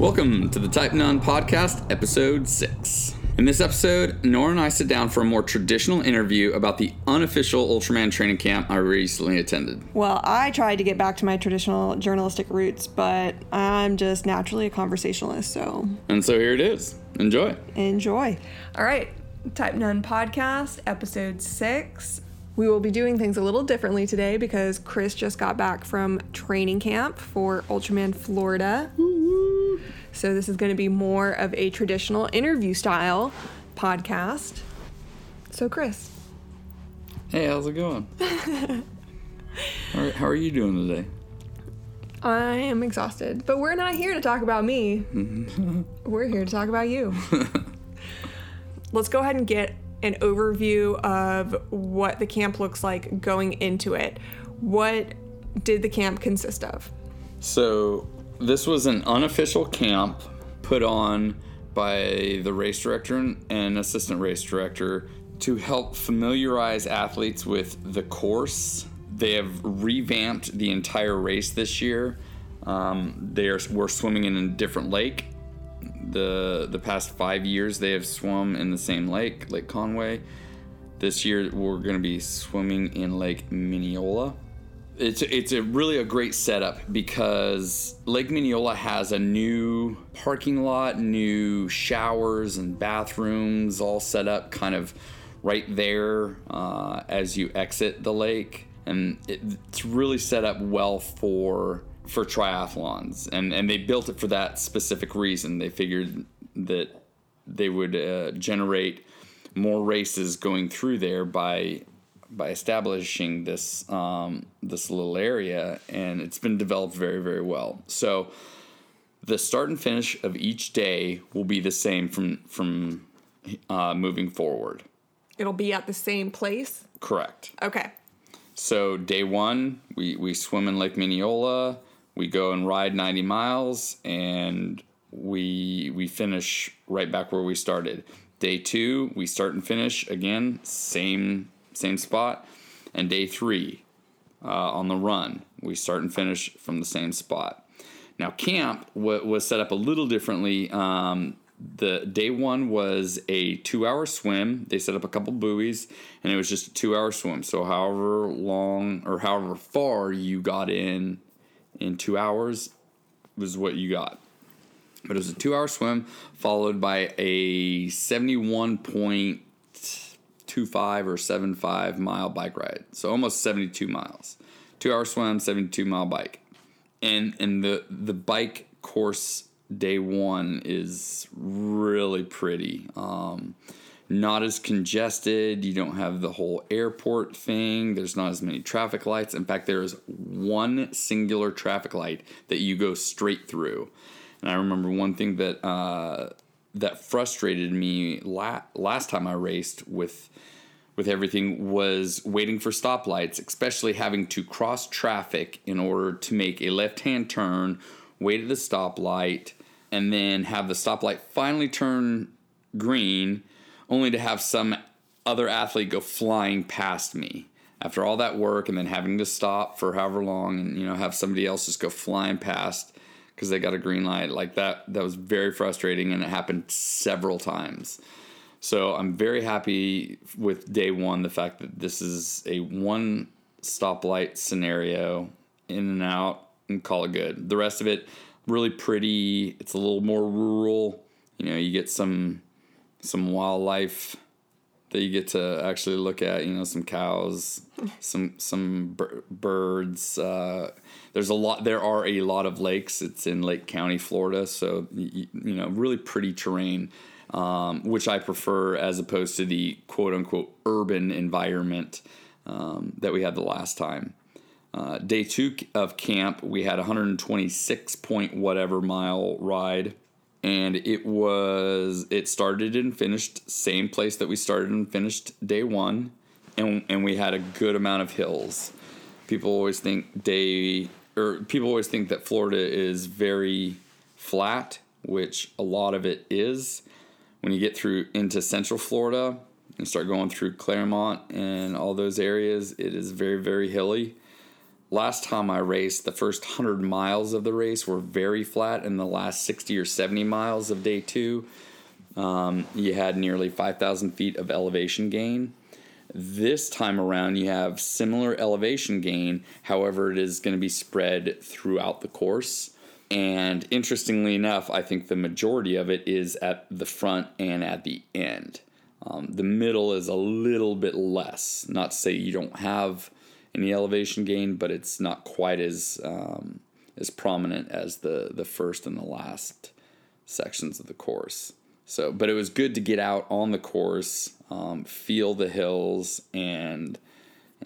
Welcome to the Type None Podcast, Episode 6. In this episode, Nora and I sit down for a more traditional interview about the unofficial Ultraman training camp I recently attended. Well, I tried to get back to my traditional journalistic roots, but I'm just naturally a conversationalist, so And so here it is. Enjoy. enjoy. All right, Type None Podcast, episode six. We will be doing things a little differently today because Chris just got back from training camp for Ultraman Florida. So this is going to be more of a traditional interview style podcast. So, Chris, Hey, how's it going? how, are, you doing today? I am exhausted, but we're not here to talk about me. we're here to talk about you. Let's go ahead and get an overview of what the camp looks like going into it. What did the camp consist of? So, this was an unofficial camp put on by the race director and assistant race director to help familiarize athletes with the course. They have revamped the entire race this year. Um, they are we're swimming in a different lake. The the past five years they have swum in the same lake, Lake Conway. This year we're going to be swimming in Lake Minneola it's it's a really a great setup because Lake Minneola has a new parking lot, new showers and bathrooms all set up kind of right there uh, as you exit the lake, and it, it's really set up well for for triathlons, and and they built it for that specific reason. They figured that they would uh, generate more races going through there by by establishing this um, this little area, and it's been developed very very well. So the start and finish of each day will be the same from from uh, moving forward. It'll be at the same place. Correct. Okay. So day one, we we swim in Lake Minneola. We go and ride 90 miles, and we we finish right back where we started. Day two, we start and finish again, same same spot. And day three, uh, on the run, we start and finish from the same spot. Now, camp w- was set up a little differently. Um, the day one was a two-hour swim. They set up a couple buoys, and it was just a two-hour swim. So, however long or however far you got in in two hours was what you got. But it was a two-hour swim followed by a seventy-one point two five or seven five mile bike ride. So almost seventy two miles. Two hour swim, seventy two mile bike. And and the the bike course day one is really pretty. Um, not as congested. You don't have the whole airport thing. There's not as many traffic lights. In fact, there is one singular traffic light that you go straight through. And I remember one thing that uh, that frustrated me la- last time I raced with with everything was waiting for stoplights, especially having to cross traffic in order to make a left-hand turn, wait at the stoplight, and then have the stoplight finally turn green, only to have some other athlete go flying past me. After all that work and then having to stop for however long and you know have somebody else just go flying past because they got a green light like that that was very frustrating and it happened several times. So i'm very happy with day one the fact that this is a one stoplight scenario in and out and call it good. The rest of it really pretty. It's a little more rural. You know you get some some wildlife that you get to actually look at you know some cows some some bir- birds uh, there's a lot there are a lot of lakes. It's in lake county florida so you, you know really pretty terrain um, which i prefer as opposed to the quote unquote urban environment um, that we had the last time. Uh, day two of camp we had 126 point whatever mile ride and it was it started and finished same place that we started and finished day one. And and we had a good amount of hills. People always think day or people always think that florida is very flat which a lot of it is. When you get through into central florida and start going through Clermont and all those areas it is very very hilly last time I raced, the first 100 miles of the race were very flat, and the last 60 or 70 miles of day two, um, you had nearly 5,000 feet of elevation gain. This time around, you have similar elevation gain, however, it is going to be spread throughout the course. And interestingly enough, I think the majority of it is at the front and at the end. Um, the middle is a little bit less. Not to say you don't have any elevation gain, but it's not quite as um, as prominent as the the first and the last sections of the course. So, but it was good to get out on the course, um, feel the hills, and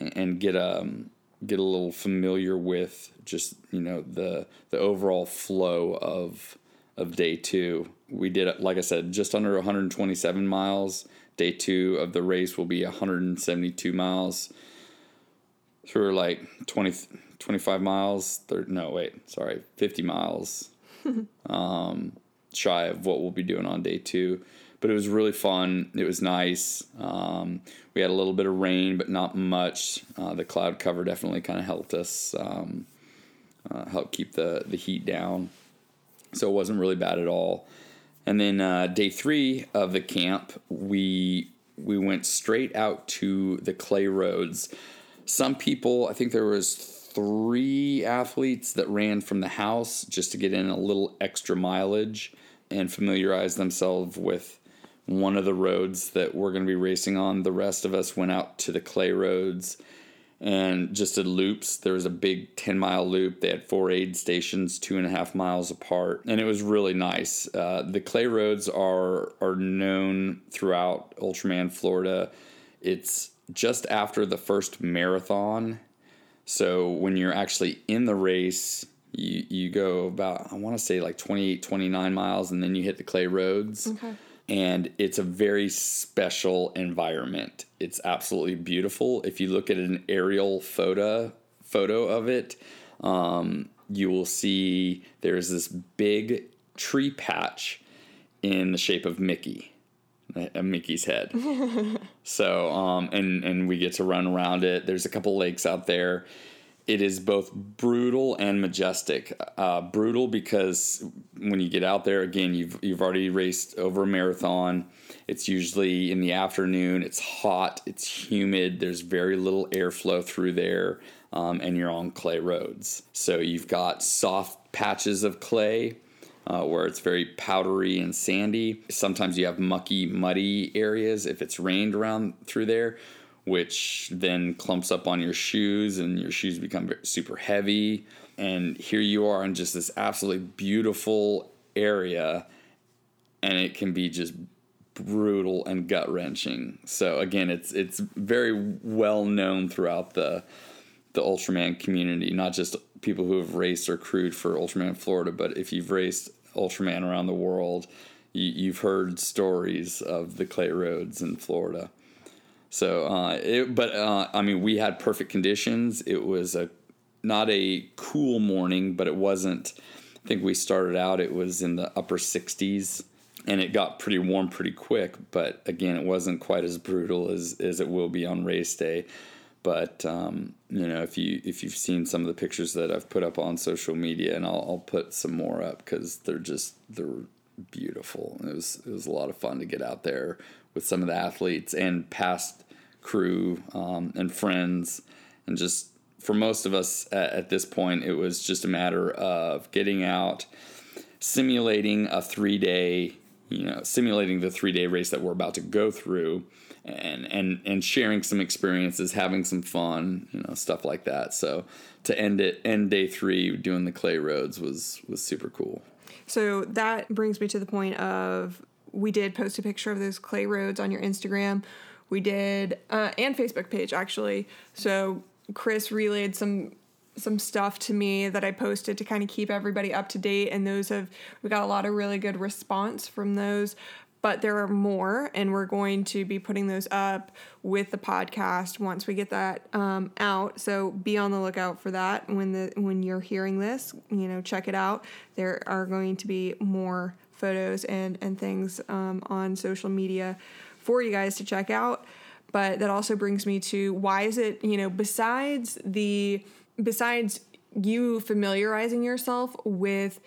and get um, get a little familiar with just you know the the overall flow of of day two. We did like I said, just under 127 miles. Day two of the race will be 172 miles. Through like 20, 25 miles. 30, no, wait, sorry, 50 miles. um, shy of what we'll be doing on day two. But it was really fun. It was nice. Um, we had a little bit of rain, but not much. Uh, the cloud cover definitely kind of helped us um, uh, help keep the, the heat down. So it wasn't really bad at all. And then uh, day three of the camp, we we went straight out to the clay roads. Some people, I think there was three athletes that ran from the house just to get in a little extra mileage and familiarize themselves with one of the roads that we're going to be racing on. The rest of us went out to the clay roads and just did loops. There was a big 10 mile loop. They had four aid stations, two and a half miles apart, and it was really nice. Uh, the clay roads are are known throughout Ultraman Florida. It's just after the first marathon. So when you're actually in the race, you you go about I want to say like 28 29 miles and then you hit the clay roads. Okay. And it's a very special environment. It's absolutely beautiful. If you look at an aerial photo photo of it, um, you will see there's this big tree patch in the shape of Mickey, a Mickey's head. so, um, and and we get to run around it. There's a couple lakes out there it is both brutal and majestic. Uh, brutal because when you get out there, again, you've you've already raced over a marathon. It's usually in the afternoon. It's hot. It's humid. There's very little airflow through there, um, and you're on clay roads. So you've got soft patches of clay. Uh, where it's very powdery and sandy. Sometimes you have mucky, muddy areas if it's rained around through there which then clumps up on your shoes and your shoes become super heavy. And here you are in just this absolutely beautiful area, and it can be just brutal and gut wrenching. So again, it's it's very well known throughout the the Ultraman community, not just people who have raced or crewed for Ultraman Florida, but if you've raced Ultraman around the world, you, have heard stories of the clay roads in Florida. So, uh, it, but uh, I mean, we had perfect conditions. It was a not a cool morning, but it wasn't. I think we started out. It was in the upper 60s, and it got pretty warm pretty quick. But again, it wasn't quite as brutal as as it will be on race day. But um, you know, if you if you've seen some of the pictures that I've put up on social media, and I'll, I'll put some more up because they're just they're beautiful. It was it was a lot of fun to get out there with some of the athletes and past crew um, and friends, and just for most of us at, at this point, it was just a matter of getting out, simulating a three day, you know, simulating the three day race that we're about to go through, and and and sharing some experiences, having some fun, you know, stuff like that. So to end it, end day three doing the clay roads was was super cool. So that brings me to the point of we did post a picture of those clay roads on your Instagram we did uh, and Facebook page actually. So Chris relayed some some stuff to me that I posted to kind of keep everybody up to date, and those have we got a lot of really good response from those. But there are more, and we're going to be putting those up with the podcast once we get that um, out. So be on the lookout for that when the when you're hearing this. You know, check it out. There are going to be more photos and and things um, on social media for you guys to check out. But that also brings me to why is it, you know, besides the besides you familiarizing yourself with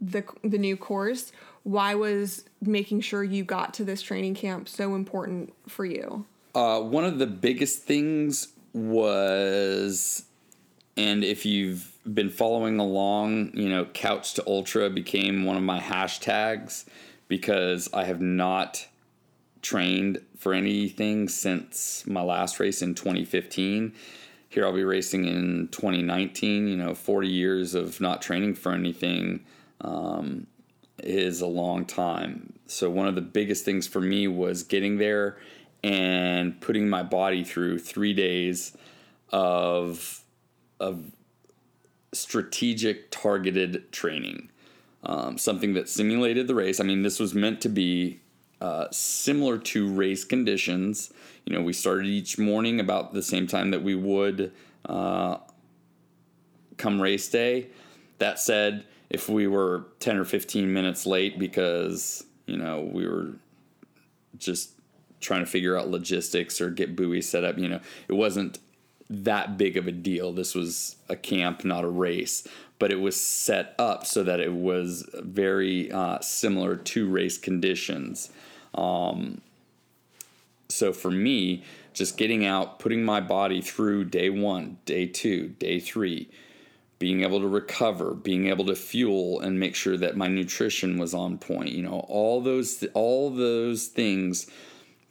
the the new course, why was making sure you got to this training camp so important for you? Uh, one of the biggest things was, and if you've been following along, you know, Couch to Ultra became one of my hashtags because I have not trained for anything since my last race in 2015. Here I'll be racing in 2019. You know, 40 years of not training for anything um, is a long time. So, one of the biggest things for me was getting there and putting my body through three days of, of strategic, targeted training. Um, something that simulated the race. I mean, this was meant to be uh, similar to race conditions. You know, we started each morning about the same time that we would uh, come race day. That said, if we were 10 or 15 minutes late because, you know, we were just trying to figure out logistics or get buoys set up, you know, it wasn't that big of a deal. This was a camp, not a race, but it was set up so that it was very uh, similar to race conditions. Um, so for me, just getting out, putting my body through day one, day two, day three, being able to recover, being able to fuel and make sure that my nutrition was on point, you know, all those all those things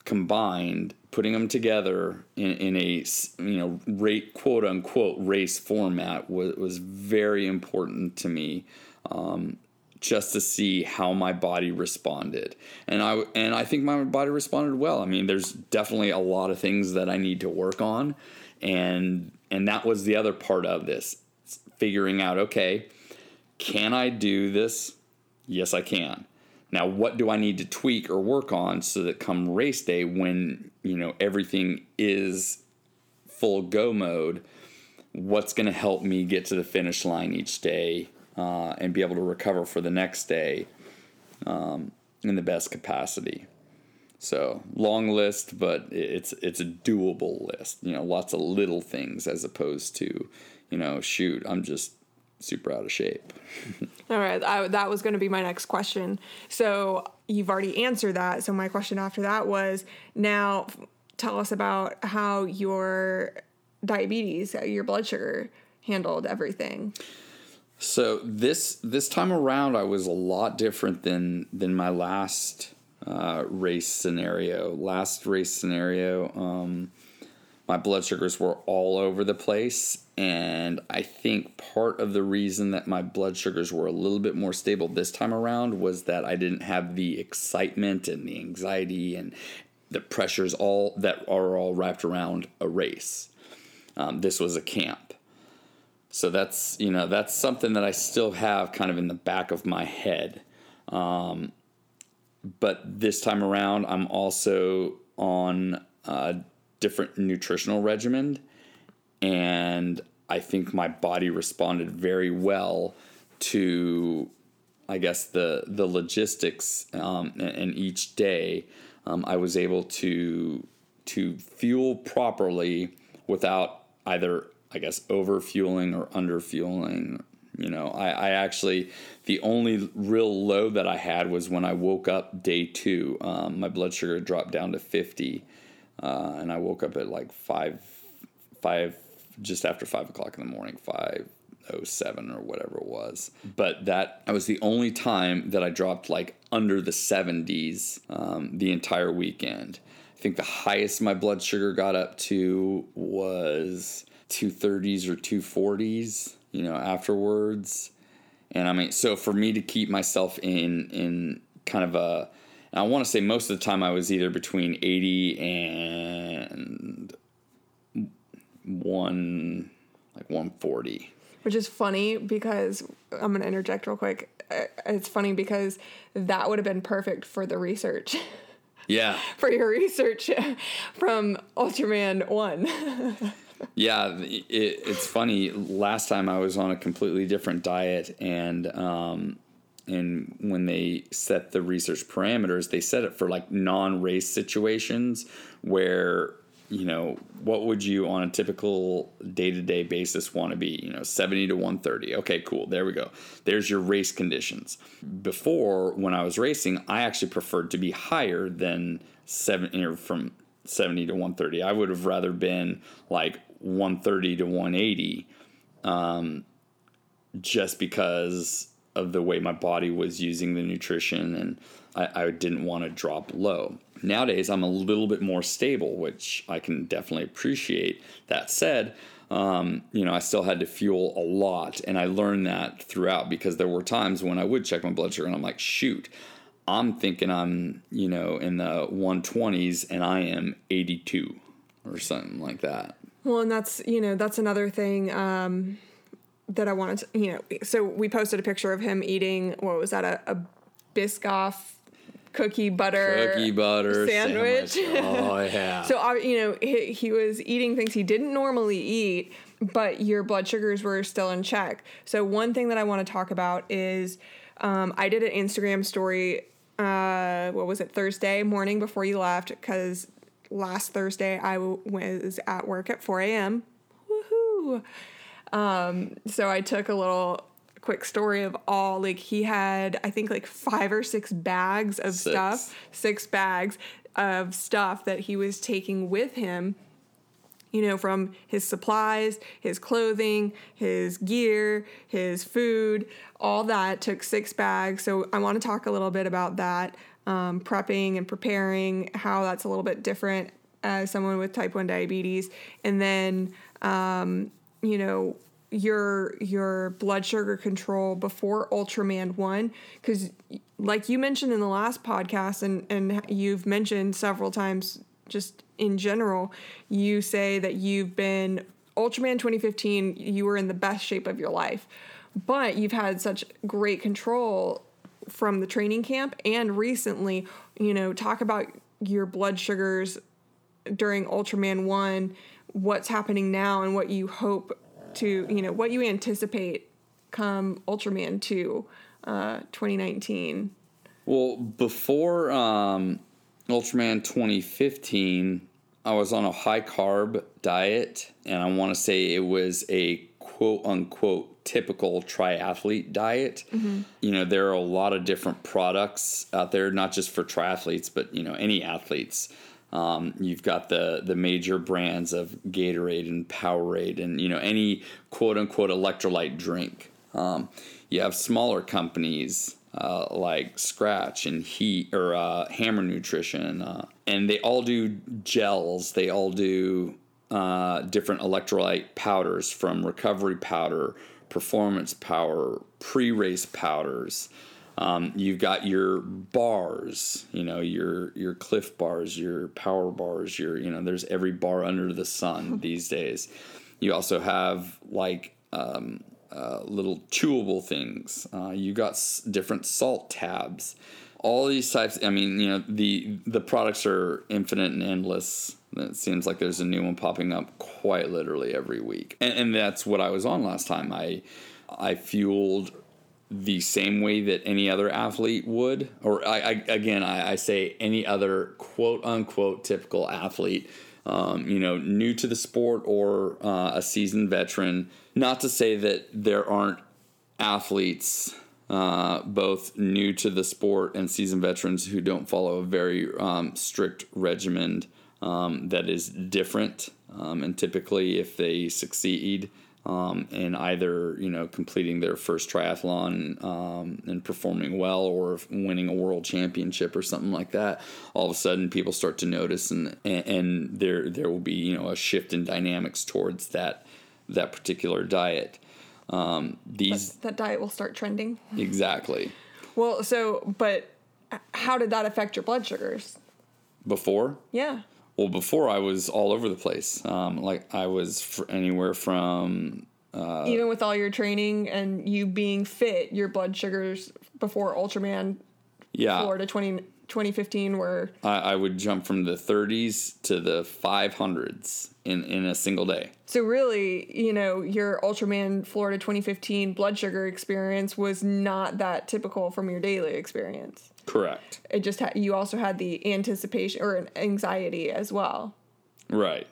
combined, putting them together in, in a you know rate quote unquote race format was was very important to me. Um, just to see how my body responded. And I and I think my body responded well. I mean, there's definitely a lot of things that I need to work on and and that was the other part of this. Figuring out, okay, can I do this? Yes, I can. Now, what do I need to tweak or work on so that come race day when, you know, everything is full go mode, what's going to help me get to the finish line each day uh, and be able to recover for the next day um, in the best capacity. So long list, but it's it's a doable list. You know, lots of little things as opposed to, you know, shoot, I'm just super out of shape. All right, I, that was going to be my next question. So you've already answered that. So my question after that was now tell us about how your diabetes, your blood sugar handled everything. So this this time around, I was a lot different than than my last uh, race scenario. Last race scenario, um, my blood sugars were all over the place, and I think part of the reason that my blood sugars were a little bit more stable this time around was that I didn't have the excitement and the anxiety and the pressures all that are all wrapped around a race. Um, this was a camp so that's you know that's something that I still have kind of in the back of my head. Um, but this time around, I'm also on a different nutritional regimen, and I think my body responded very well to, I guess the the logistics um, and, each day um, I was able to to fuel properly without either I guess over fueling or under fueling. You know, I, I actually the only real low that I had was when I woke up day two. Um, my blood sugar dropped down to fifty, uh, and I woke up at like five, five, just after five o'clock in the morning, five oh seven or whatever it was. But that was the only time that I dropped like under the seventies um, the entire weekend. I think the highest my blood sugar got up to was 230s or 240s, you know, afterwards. And I mean, so for me to keep myself in in kind of a, I want to say most of the time I was either between 80 and one, like 140. Which is funny because I'm gonna interject real quick. It's funny because that would have been perfect for the research. Yeah. for your research from Ultraman One. yeah, it, it's funny. Last time I was on a completely different diet, and um, and when they set the research parameters, they set it for like non-race situations where you know, what would you on a typical day to day basis want to be? You know, 70 to 130. Okay, cool. There we go. There's your race conditions. Before, when I was racing, I actually preferred to be higher than seven, you know, from 70 to 130. I would have rather been like 130 to 180 um, just because of the way my body was using the nutrition and I, I didn't want to drop low. Nowadays, I'm a little bit more stable, which I can definitely appreciate. That said, um, you know, I still had to fuel a lot, and I learned that throughout because there were times when I would check my blood sugar and I'm like, shoot, I'm thinking I'm, you know, in the 120s and I am 82 or something like that. Well, and that's, you know, that's another thing um, that I wanted to, you know, so we posted a picture of him eating, what was that, a, a Biscoff cookie butter Cookie butter sandwich. sandwich. Oh, yeah. so uh, you know he, he was eating things he didn't normally eat, but your blood sugars were still in check. So one thing that I want to talk about is um, I did an Instagram story. Uh, what was it Thursday morning before you left? Because last Thursday I w- was at work at 4 a.m. Woohoo! Um, so I took a little quick story of all like he had I think like five or six bags of Six. stuff, six bags of stuff that he was taking with him. You know, from his supplies, his clothing, his gear, his food, all that took six bags. So I want to talk a little bit about that, um, prepping and preparing, how that's a little bit different as someone with type 1 diabetes. And then, um, you know, your your blood sugar control before Ultraman 1 cuz like you mentioned in the last podcast and and you've mentioned several times just in general you say that you've been Ultraman 2015 you were in the best shape of your life. But you've had such great control from the training camp and recently you know talk about your blood sugars during Ultraman 1 what's happening now and what you hope to you know what you anticipate come Ultraman 2 uh 2019 Well, before um, Ultraman 2015, I was on a high carb diet, and I want to say it was a quote unquote typical triathlete diet. You know, there are a lot of different products out there, not just for triathletes, but you know, any athletes. Um, you've got the the major brands of Gatorade and Powerade, and you know any quote unquote electrolyte drink. Um, you have smaller companies uh, like Skratch and Heat or uh, Hammer Nutrition, uh, and they all do gels. They all do uh, different electrolyte powders, from recovery powder, performance powder, pre-race powders. Um, you've got your bars, you know, your your Clif bars, your Power bars, your you know, there's every bar under the sun these days. You also have like um, uh, little chewable things. Uh, you got s- different salt tabs. All these types. I mean, you know, the the products are infinite and endless. It seems like there's a new one popping up quite literally every week, and, and that's what I was on last time. I I fueled the same way that any other athlete would, or I, I again I, I say any other quote unquote typical athlete, um, you know, new to the sport or uh, a seasoned veteran. Not to say that there aren't athletes, uh, both new to the sport and seasoned veterans, who don't follow a very um, strict regimen um, that is different. Um, and typically, if they succeed, um, in either you know completing their first triathlon um, and performing well, or winning a world championship or something like that, all of a sudden people start to notice, and and, there there will be you know a shift in dynamics towards that that particular diet. Um, these that diet will start trending exactly well so but how did that affect your blood sugars before. yeah Well, before I was all over the place. Um, like I was fr- anywhere from even with all your training and you being fit your blood sugars before Ultraman yeah. Florida 20, 2015 were I, I would jump from the 30s to the 500s in, in a single day. So really, you know, your Ultraman Florida 2015 blood sugar experience was not that typical from your daily experience. Correct. It just had you also had the anticipation or an anxiety as well. Right.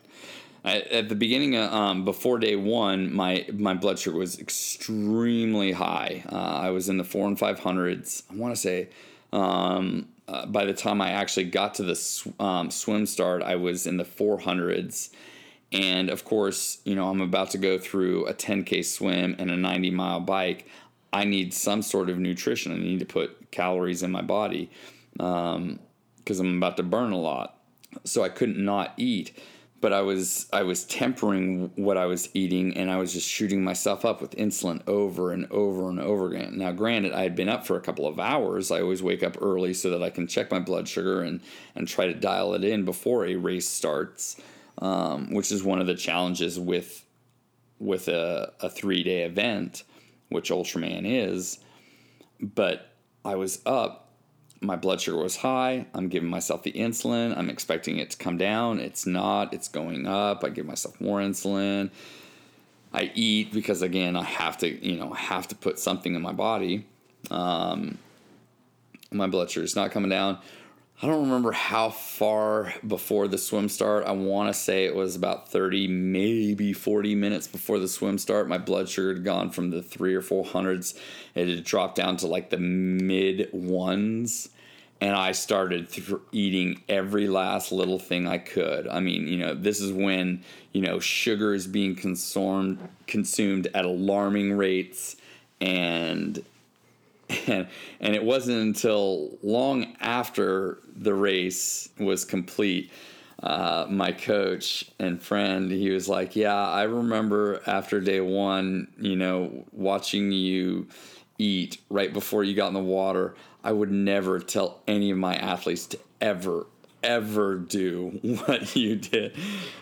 At, at the beginning, of, um, before day one, my my blood sugar was extremely high. Uh, I was in the four and five hundreds. I want to say. Um, uh, by the time I actually got to the sw- um, swim start, I was in the 400s. And of course, you know, I'm about to go through a 10K swim and a 90 mile bike. I need some sort of nutrition. I need to put calories in my body because um, I'm about to burn a lot. So I couldn't not eat but I was I was tempering what I was eating and I was just shooting myself up with insulin over and over and over again. Now, granted, I had been up for a couple of hours. I always wake up early so that I can check my blood sugar and and try to dial it in before a race starts, um, which is one of the challenges with with a, a three day event, which Ultraman is. But I was up my blood sugar was high. I'm giving myself the insulin. I'm expecting it to come down. It's not. It's going up. I give myself more insulin. I eat because again, I have to, you know, I have to put something in my body. Um, my blood sugar is not coming down. I don't remember how far before the swim start. I want to say it was about 30, maybe 40 minutes before the swim start. My blood sugar had gone from the three or four hundreds. It had dropped down to like the mid ones. And I started th- eating every last little thing I could. I mean, you know, this is when, you know, sugar is being consumed consumed at alarming rates and and, and it wasn't until long after the race was complete uh, my coach and friend he was like yeah i remember after day one you know watching you eat right before you got in the water i would never tell any of my athletes to ever ever do what you did.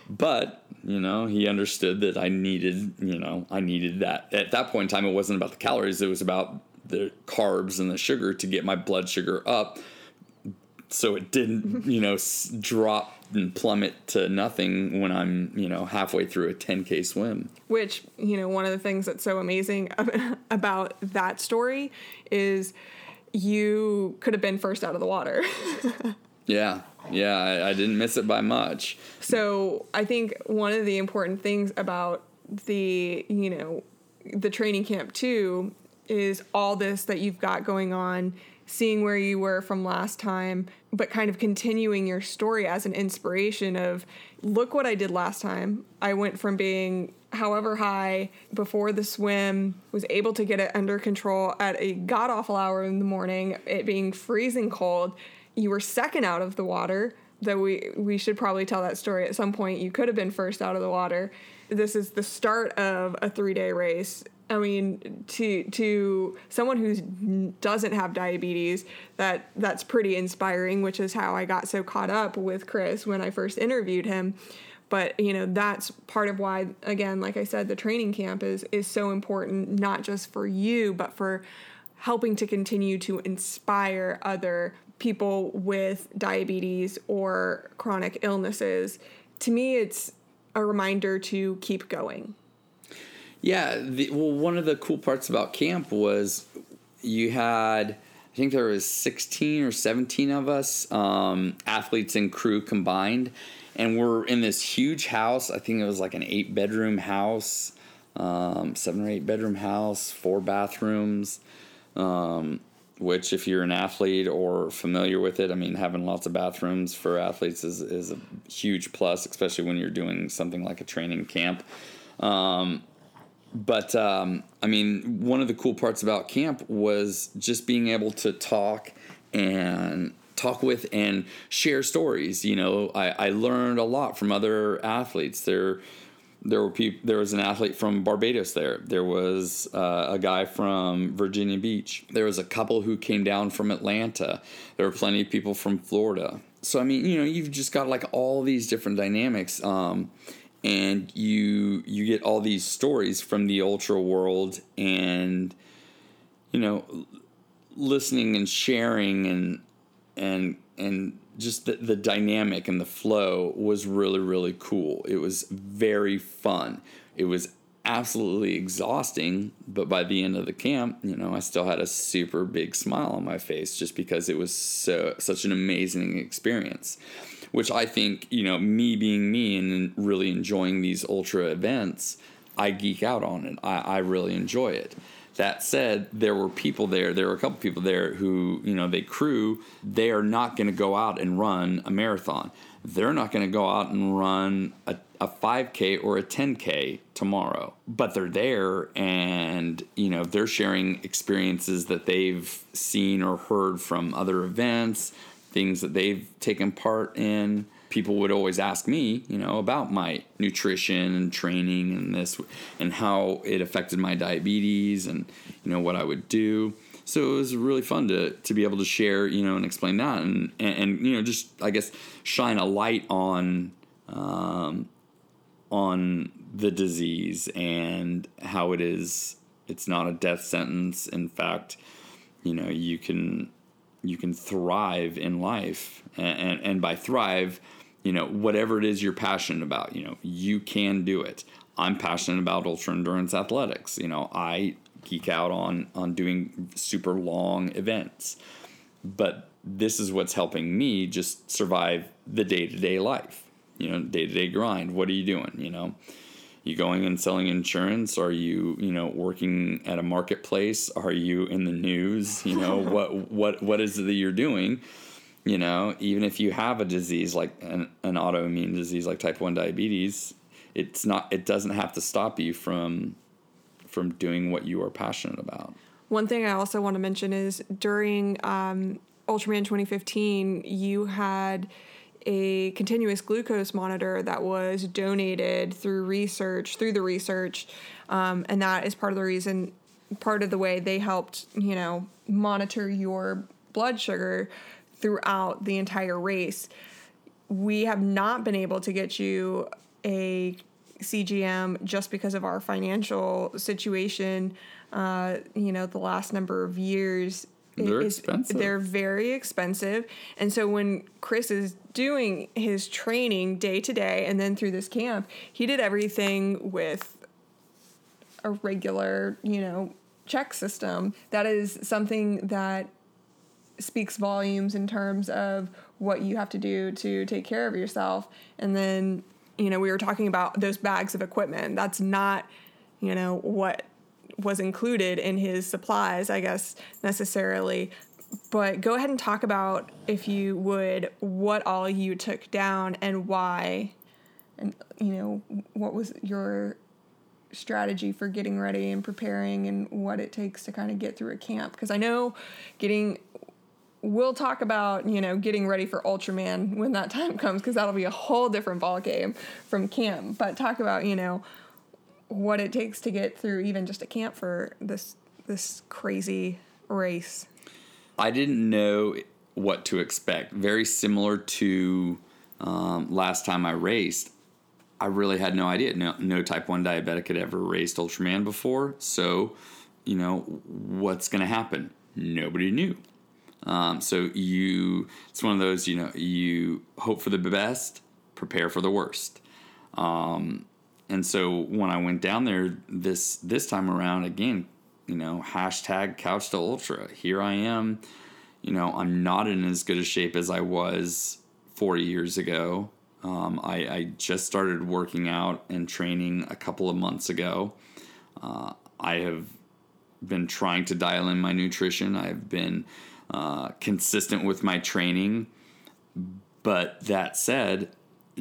But you know he understood that i needed you know i needed that. At that point in time it wasn't about the calories it was about the carbs and the sugar to get my blood sugar up so it didn't you know drop and plummet to nothing when i'm you know halfway through a 10k swim. Which you know one of the things that's so amazing about that story is you could have been first out of the water. Yeah yeah I, I didn't miss it by much. So i think one of the important things about the you know the training camp too is all this that you've got going on, seeing where you were from last time, but kind of continuing your story as an inspiration of look what I did last time. I went from being however high before the swim, was able to get it under control at a god awful hour in the morning, it being freezing cold. You were second out of the water, though we we should probably tell that story at some point. You could have been first out of the water. This is the start of a 3-day race I mean, to to someone who doesn't have diabetes, that that's pretty inspiring. Which is how I got so caught up with Chris when I first interviewed him. But you know, that's part of why, again, like I said, the training camp is is so important, not just for you, but for helping to continue to inspire other people with diabetes or chronic illnesses. To me, it's a reminder to keep going yeah, the, well, one of the cool parts about camp was you had, I think there was 16 or 17 of us, um, athletes and crew combined, and we're in this huge house. I think it was like an eight bedroom house, um, seven or eight bedroom house, four bathrooms. Um, which, if you're an athlete or familiar with it, I mean, having lots of bathrooms for athletes is, is a huge plus, especially when you're doing something like a training camp. Um, but um, I mean, one of the cool parts about camp was just being able to talk and talk with and share stories. You know, I, I learned a lot from other athletes. There, there were people. There was an athlete from Barbados. There, there was uh, a guy from Virginia Beach. There was a couple who came down from Atlanta. There were plenty of people from Florida. So I mean, you know, you've just got like all these different dynamics. Um, and you you get all these stories from the ultra world and you know listening and sharing and and and just the, the dynamic and the flow was really really cool. It was very fun. It was absolutely exhausting but by the end of the camp you know i still had a super big smile on my face just because it was so such an amazing experience which I think, you know, me being me and really enjoying these ultra events, I geek out on it. I, I really enjoy it. That said, there were people there, there were a couple people there who, you know, they crew, they are not going to go out and run a marathon. They're not going to go out and run a, a 5K or a 10K tomorrow, but they're there and, you know, they're sharing experiences that they've seen or heard from other events, things that they've taken part in people would always ask me, you know, about my nutrition and training and this and how it affected my diabetes and you know what I would do. So it was really fun to to be able to share, you know, and explain that and and, and you know just I guess shine a light on um, on the disease and how it is. It's not a death sentence. In fact, you know, you can you can thrive in life and, and, and by thrive you know, whatever it is you're passionate about, you know, you can do it. I'm passionate about ultra endurance athletics. You know, I geek out on on doing super long events. But this is what's helping me just survive the day-to-day life. You know, day-to-day grind. What are you doing, you know? You going and selling insurance? Are you, you know, working at a marketplace? Are you in the news? You know, what what what is it that you're doing? you know, even if you have a disease like an, an autoimmune disease like type 1 diabetes, it's not it doesn't have to stop you from from doing what you are passionate about. One thing I also want to mention is during um, Ultraman 2015, you had a continuous glucose monitor that was donated through research, through the research, um, and that is part of the reason, part of the way they helped, you know, monitor your blood sugar throughout the entire race. We have not been able to get you a CGM just because of our financial situation. Uh, you know, the last number of years. They're is, expensive. They're very expensive. And so when Chris is doing his training day to day and then through this camp, he did everything with a regular, you know, check system. That is something that speaks volumes in terms of what you have to do to take care of yourself. And then, you know, we were talking about those bags of equipment. That's not, you know, what was included in his supplies, I guess, necessarily. But go ahead and talk about, if you would, what all you took down and why. And, you know, what was your strategy for getting ready and preparing and what it takes to kind of get through a camp because I know getting we'll talk about you know getting ready for Ultraman when that time comes because that'll be a whole different ball game from camp. But talk about you know what it takes to get through even just a camp for this this crazy race. I didn't know what to expect. Very similar to um, last time I raced. I really had no idea. No, no type 1 diabetic had ever raced Ultraman before. So, you know, what's going to happen? Nobody knew. Um, so you, it's one of those, you know, you hope for the best, prepare for the worst. Um, and so when I went down there this this time around, again, you know, hashtag couch to ultra. Here I am. You know, I'm not in as good a shape as I was four years ago. Um, I, I, just started working out and training a couple of months ago. Uh, I have been trying to dial in my nutrition. I've been uh, consistent with my training. But that said,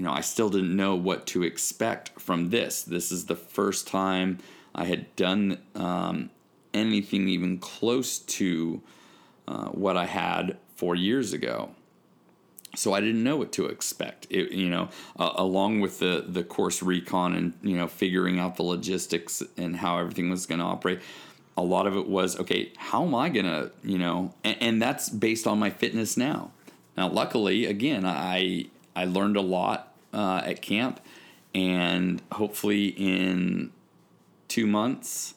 you know, I still didn't know what to expect from this. This is the first time I had done um, anything even close to uh, what I had four years ago. So I didn't know what to expect. It, you know, uh, along with the the course recon and you know figuring out the logistics and how everything was going to operate a lot of it was okay how am i gonna you know and, and, that's based on my fitness now now luckily again i i learned a lot uh, at camp. And hopefully in two months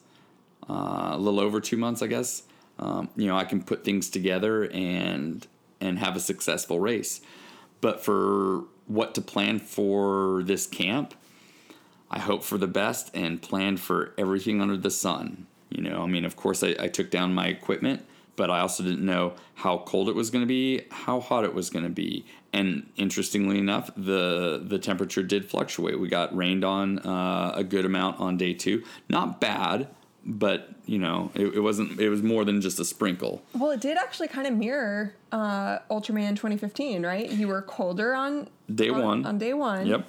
uh, a little over two months i guess um, you know i can put things together and and have a successful race. But for what to plan for this camp i hope for the best and plan for everything under the sun. You know, I mean, of course, I, I took down my equipment but I also didn't know how cold it was going to be, how hot it was going to be, and interestingly enough, the the temperature did fluctuate. We got rained on uh, a good amount on day two, not bad, but you know, it, it, wasn't. It was more than just a sprinkle. Well, it did actually kind of mirror uh, Ultraman 2015, right? You were colder on day on, one. On day one. Yep.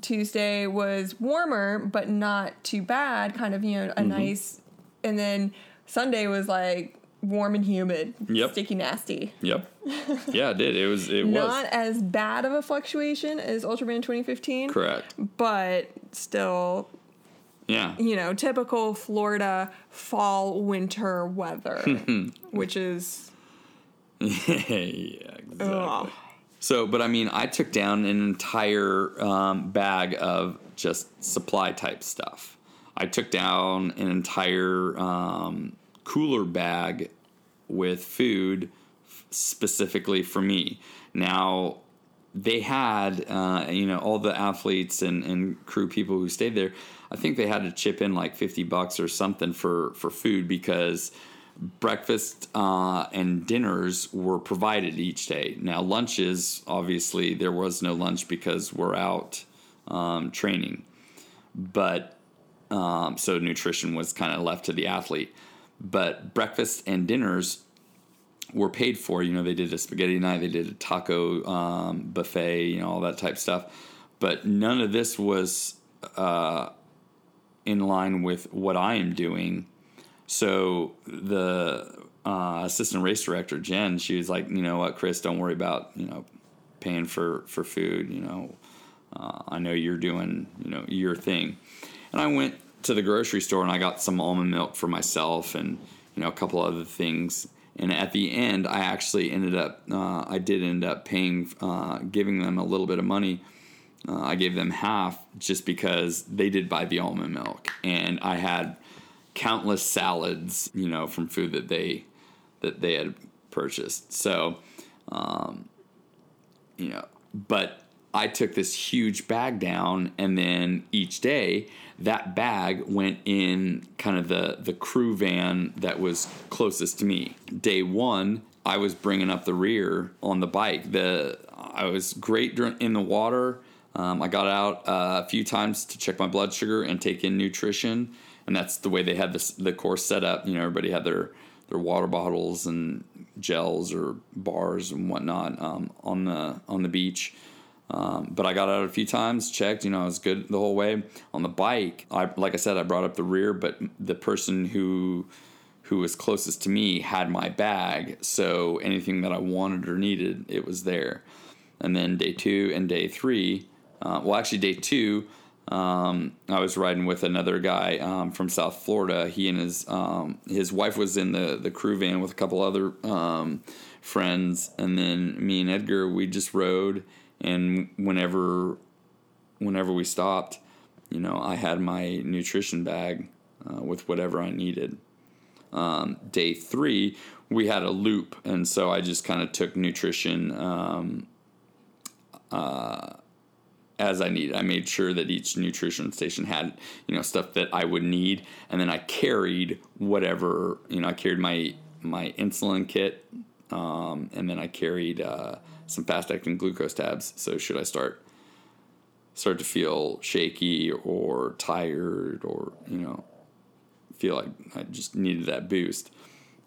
Tuesday was warmer, but not too bad. Kind of, you know, a mm-hmm. nice. And then Sunday was like warm and humid. Yep. Sticky nasty. Yep. Yeah, it did. It was. It was not as bad of a fluctuation as Ultraman 2015. Correct. But still. Yeah. You know, typical Florida fall winter weather, which is. yeah, exactly. Ugh. So, but I mean, I took down an entire um, bag of just supply type stuff. I took down an entire um, cooler bag with food specifically for me. Now, they had, uh, you know, all the athletes and, and crew people who stayed there. I think they had to chip in like 50 bucks or something for, for food because breakfast uh, and dinners were provided each day. Now, lunches, obviously, there was no lunch because we're out um, training. But um, so nutrition was kind of left to the athlete. But breakfast and dinners were paid for. You know, they did a spaghetti night, they did a taco um, buffet, you know, all that type stuff. But none of this was uh, in line with what I am doing so the uh, assistant race director Jen, she was like, you know what, Chris, don't worry about you know paying for for food. You know, uh, I know you're doing you know your thing. And I went to the grocery store and I got some almond milk for myself and you know a couple other things. And at the end, I actually ended up uh, I did end up paying uh, giving them a little bit of money. Uh, I gave them half just because they did buy the almond milk, and I had countless salads, you know, from food that they that they had purchased. So, um, you know, but I took this huge bag down, and then each day that bag went in kind of the the crew van that was closest to me. Day one, I was bringing up the rear on the bike. The I was great in the water. Um, I got out uh, a few times to check my blood sugar and take in nutrition and that's the way they had this, the course set up. You know, everybody had their their water bottles and gels or bars and whatnot um, on the on the beach. Um, but I got out a few times, checked. You know, I was good the whole way. On the bike, I like I said, I brought up the rear, but the person who who was closest to me had my bag, so anything that I wanted or needed, it was there. And then day two and day three, uh, well, actually day two, um, I was riding with another guy um, from South Florida. He and his um, his wife was in the the crew van with a couple other um, friends, and then me and Edgar we just rode. And whenever whenever we stopped, you know, I had my nutrition bag uh, with whatever I needed. Um, day three, we had a loop, and so I just kind of took nutrition. Um, uh, as I needed. I made sure that each nutrition station had, you know, stuff that I would need, and then I carried whatever, you know, I carried my my insulin kit, um, and then I carried uh, some fast acting glucose tabs. So should I start start to feel shaky or tired or you know feel like I just needed that boost,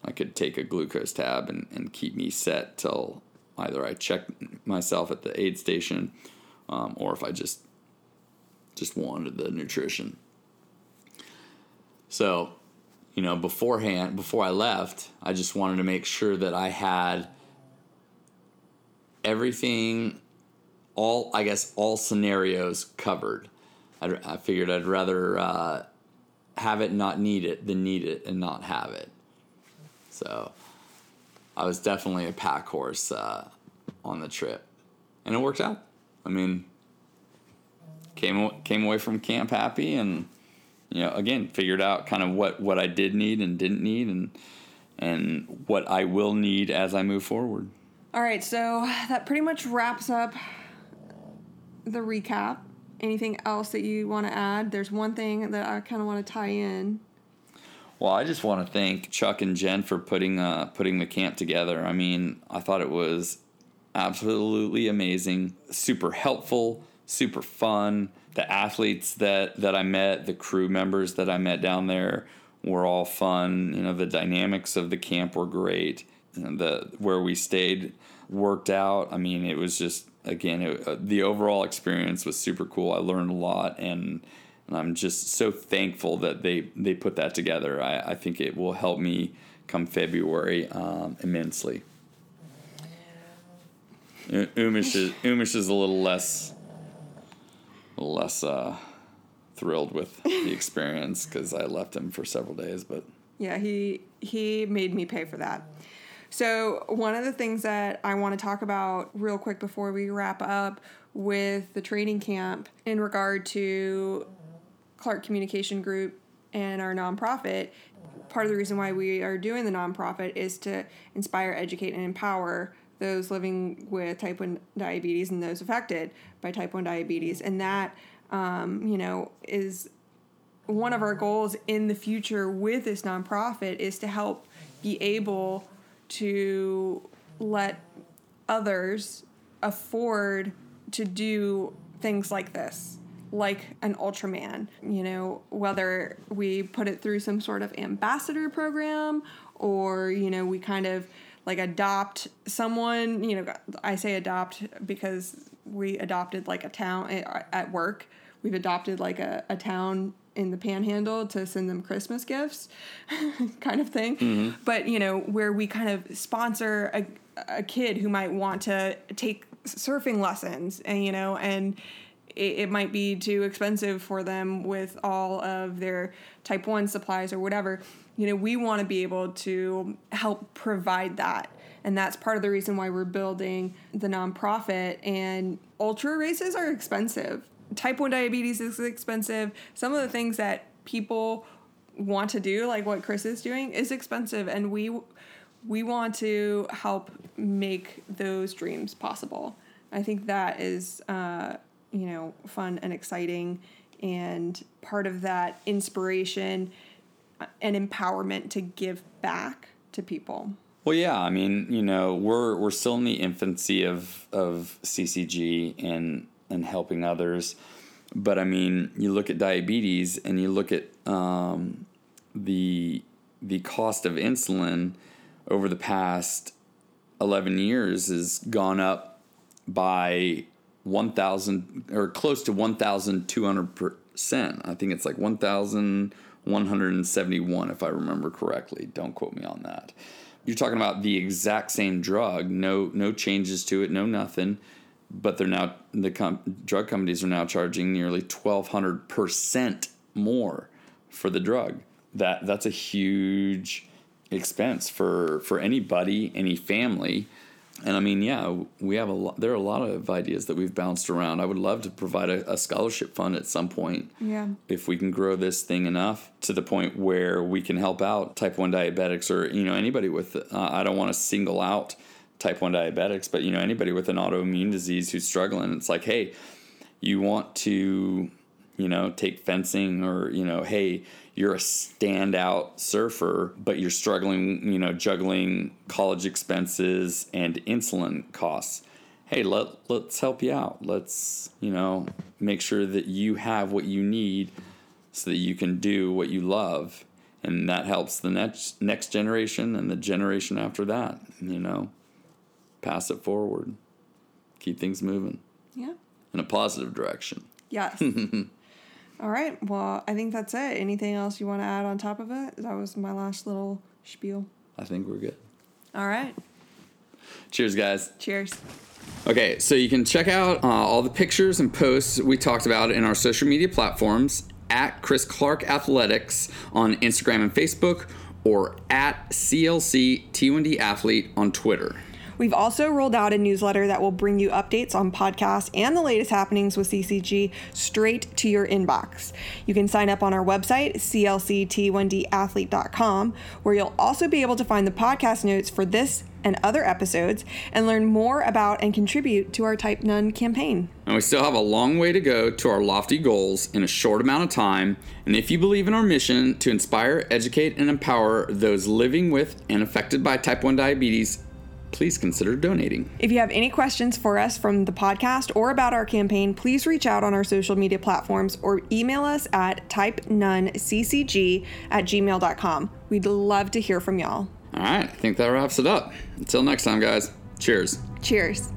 I could take a glucose tab and, and keep me set till either I check myself at the aid station um, or if I just just wanted the nutrition. So, you know, beforehand, before I left, I just wanted to make sure that I had everything, all I guess all scenarios covered. I, I figured I'd rather uh, have it, not need it, than need it and not have it. So, I was definitely a pack horse uh, on the trip, and it worked out. I mean, came came away from camp happy, and you know, again, figured out kind of what what I did need and didn't need, and and what I will need as I move forward. All right, so that pretty much wraps up the recap. Anything else that you want to add? There's one thing that I kind of want to tie in. Well, I just want to thank Chuck and Jen for putting uh, putting the camp together. I mean, I thought it was absolutely amazing, super helpful, super fun. The athletes that that I met, the crew members that I met down there were all fun. You know, the dynamics of the camp were great. The where we stayed worked out. I mean, it was just again it, uh, the overall experience was super cool. I learned a lot and and I'm just so thankful that they they put that together. I, I think it will help me come February um, immensely. Umish is Umish is a little less, less uh, thrilled with the experience because I left him for several days. But yeah, he he made me pay for that. So one of the things that I want to talk about real quick before we wrap up with the training camp in regard to Clark Communication Group and our nonprofit. Part of the reason why we are doing the nonprofit is to inspire, educate, and empower those living with type 1 diabetes and those affected by type 1 diabetes. And that, um, you know, is one of our goals in the future with this nonprofit is to help be able to let others afford to do things like this like an Ultraman, you know, whether we put it through some sort of ambassador program or, you know, we kind of like adopt someone, you know, I say adopt because we adopted like a town eh, at work. We've adopted like a, a town in the panhandle to send them Christmas gifts, kind of thing. Mm-hmm. But, you know, where we kind of sponsor a, a kid who might want to take surfing lessons and, you know, and, it, it might be too expensive for them with all of their type 1 supplies or whatever you know we want to be able to help provide that and that's part of the reason why we're building the nonprofit and ultra races are expensive type 1 diabetes is expensive. Some of the things that people want to do like what chris is doing is expensive. And we we want to help make those dreams possible. I think that is uh, you know, fun and exciting. And part of that inspiration and empowerment to give back to people. Well, yeah, I mean, you know, we're we're still in the infancy of of CCG and and helping others, but I mean, you look at diabetes and you look at um, the the cost of insulin over the past eleven years has gone up by 1,000 or close to 1,200%. I think it's like 1,171 if I remember correctly. Don't quote me on that. You're talking about the exact same drug, no no changes to it, no nothing, but they're now the com- drug companies are now charging nearly 1200% more for the drug. That that's a huge expense for for anybody, any family and I mean, yeah, we have a lot. There are a lot of ideas that we've bounced around. I would love to provide a, a, scholarship fund at some point. Yeah. If we can grow this thing enough to the point where we can help out type one diabetics or you know anybody with. Uh, I don't want to single out type one diabetics, but you know anybody with an autoimmune disease who's struggling. It's like, hey, you want to, you know, take fencing or you know, hey you're a standout surfer, but you're struggling, you know, juggling college expenses and insulin costs. Hey, let let's help you out. Let's, you know, make sure that you have what you need so that you can do what you love. And that helps the next next generation and the generation after that, you know. Pass it forward. Keep things moving. Yeah. In a positive direction. Yes. All right. Well, I think that's it. Anything else you want to add on top of it? That was my last little spiel. I think we're good. All right. Cheers, guys. Cheers. Okay, so you can check out uh, all the pictures and posts we talked about in our social media platforms at Chris Clark Athletics on Instagram and Facebook or at CLC T1D Athlete on Twitter. We've also rolled out a newsletter that will bring you updates on podcasts and the latest happenings with CCG straight to your inbox. You can sign up on our website, clct1dathlete.com, where you'll also be able to find the podcast notes for this and other episodes and learn more about and contribute to our Type None campaign. And we still have a long way to go to our lofty goals in a short amount of time. And if you believe in our mission to inspire, educate, and empower those living with and affected by type 1 diabetes, please consider donating. If you have any questions for us from the podcast or about our campaign, please reach out on our social media platforms or email us at type9ccg at gmail.com. We'd love to hear from y'all. All right, I think that wraps it up. Until next time, guys. Cheers. Cheers.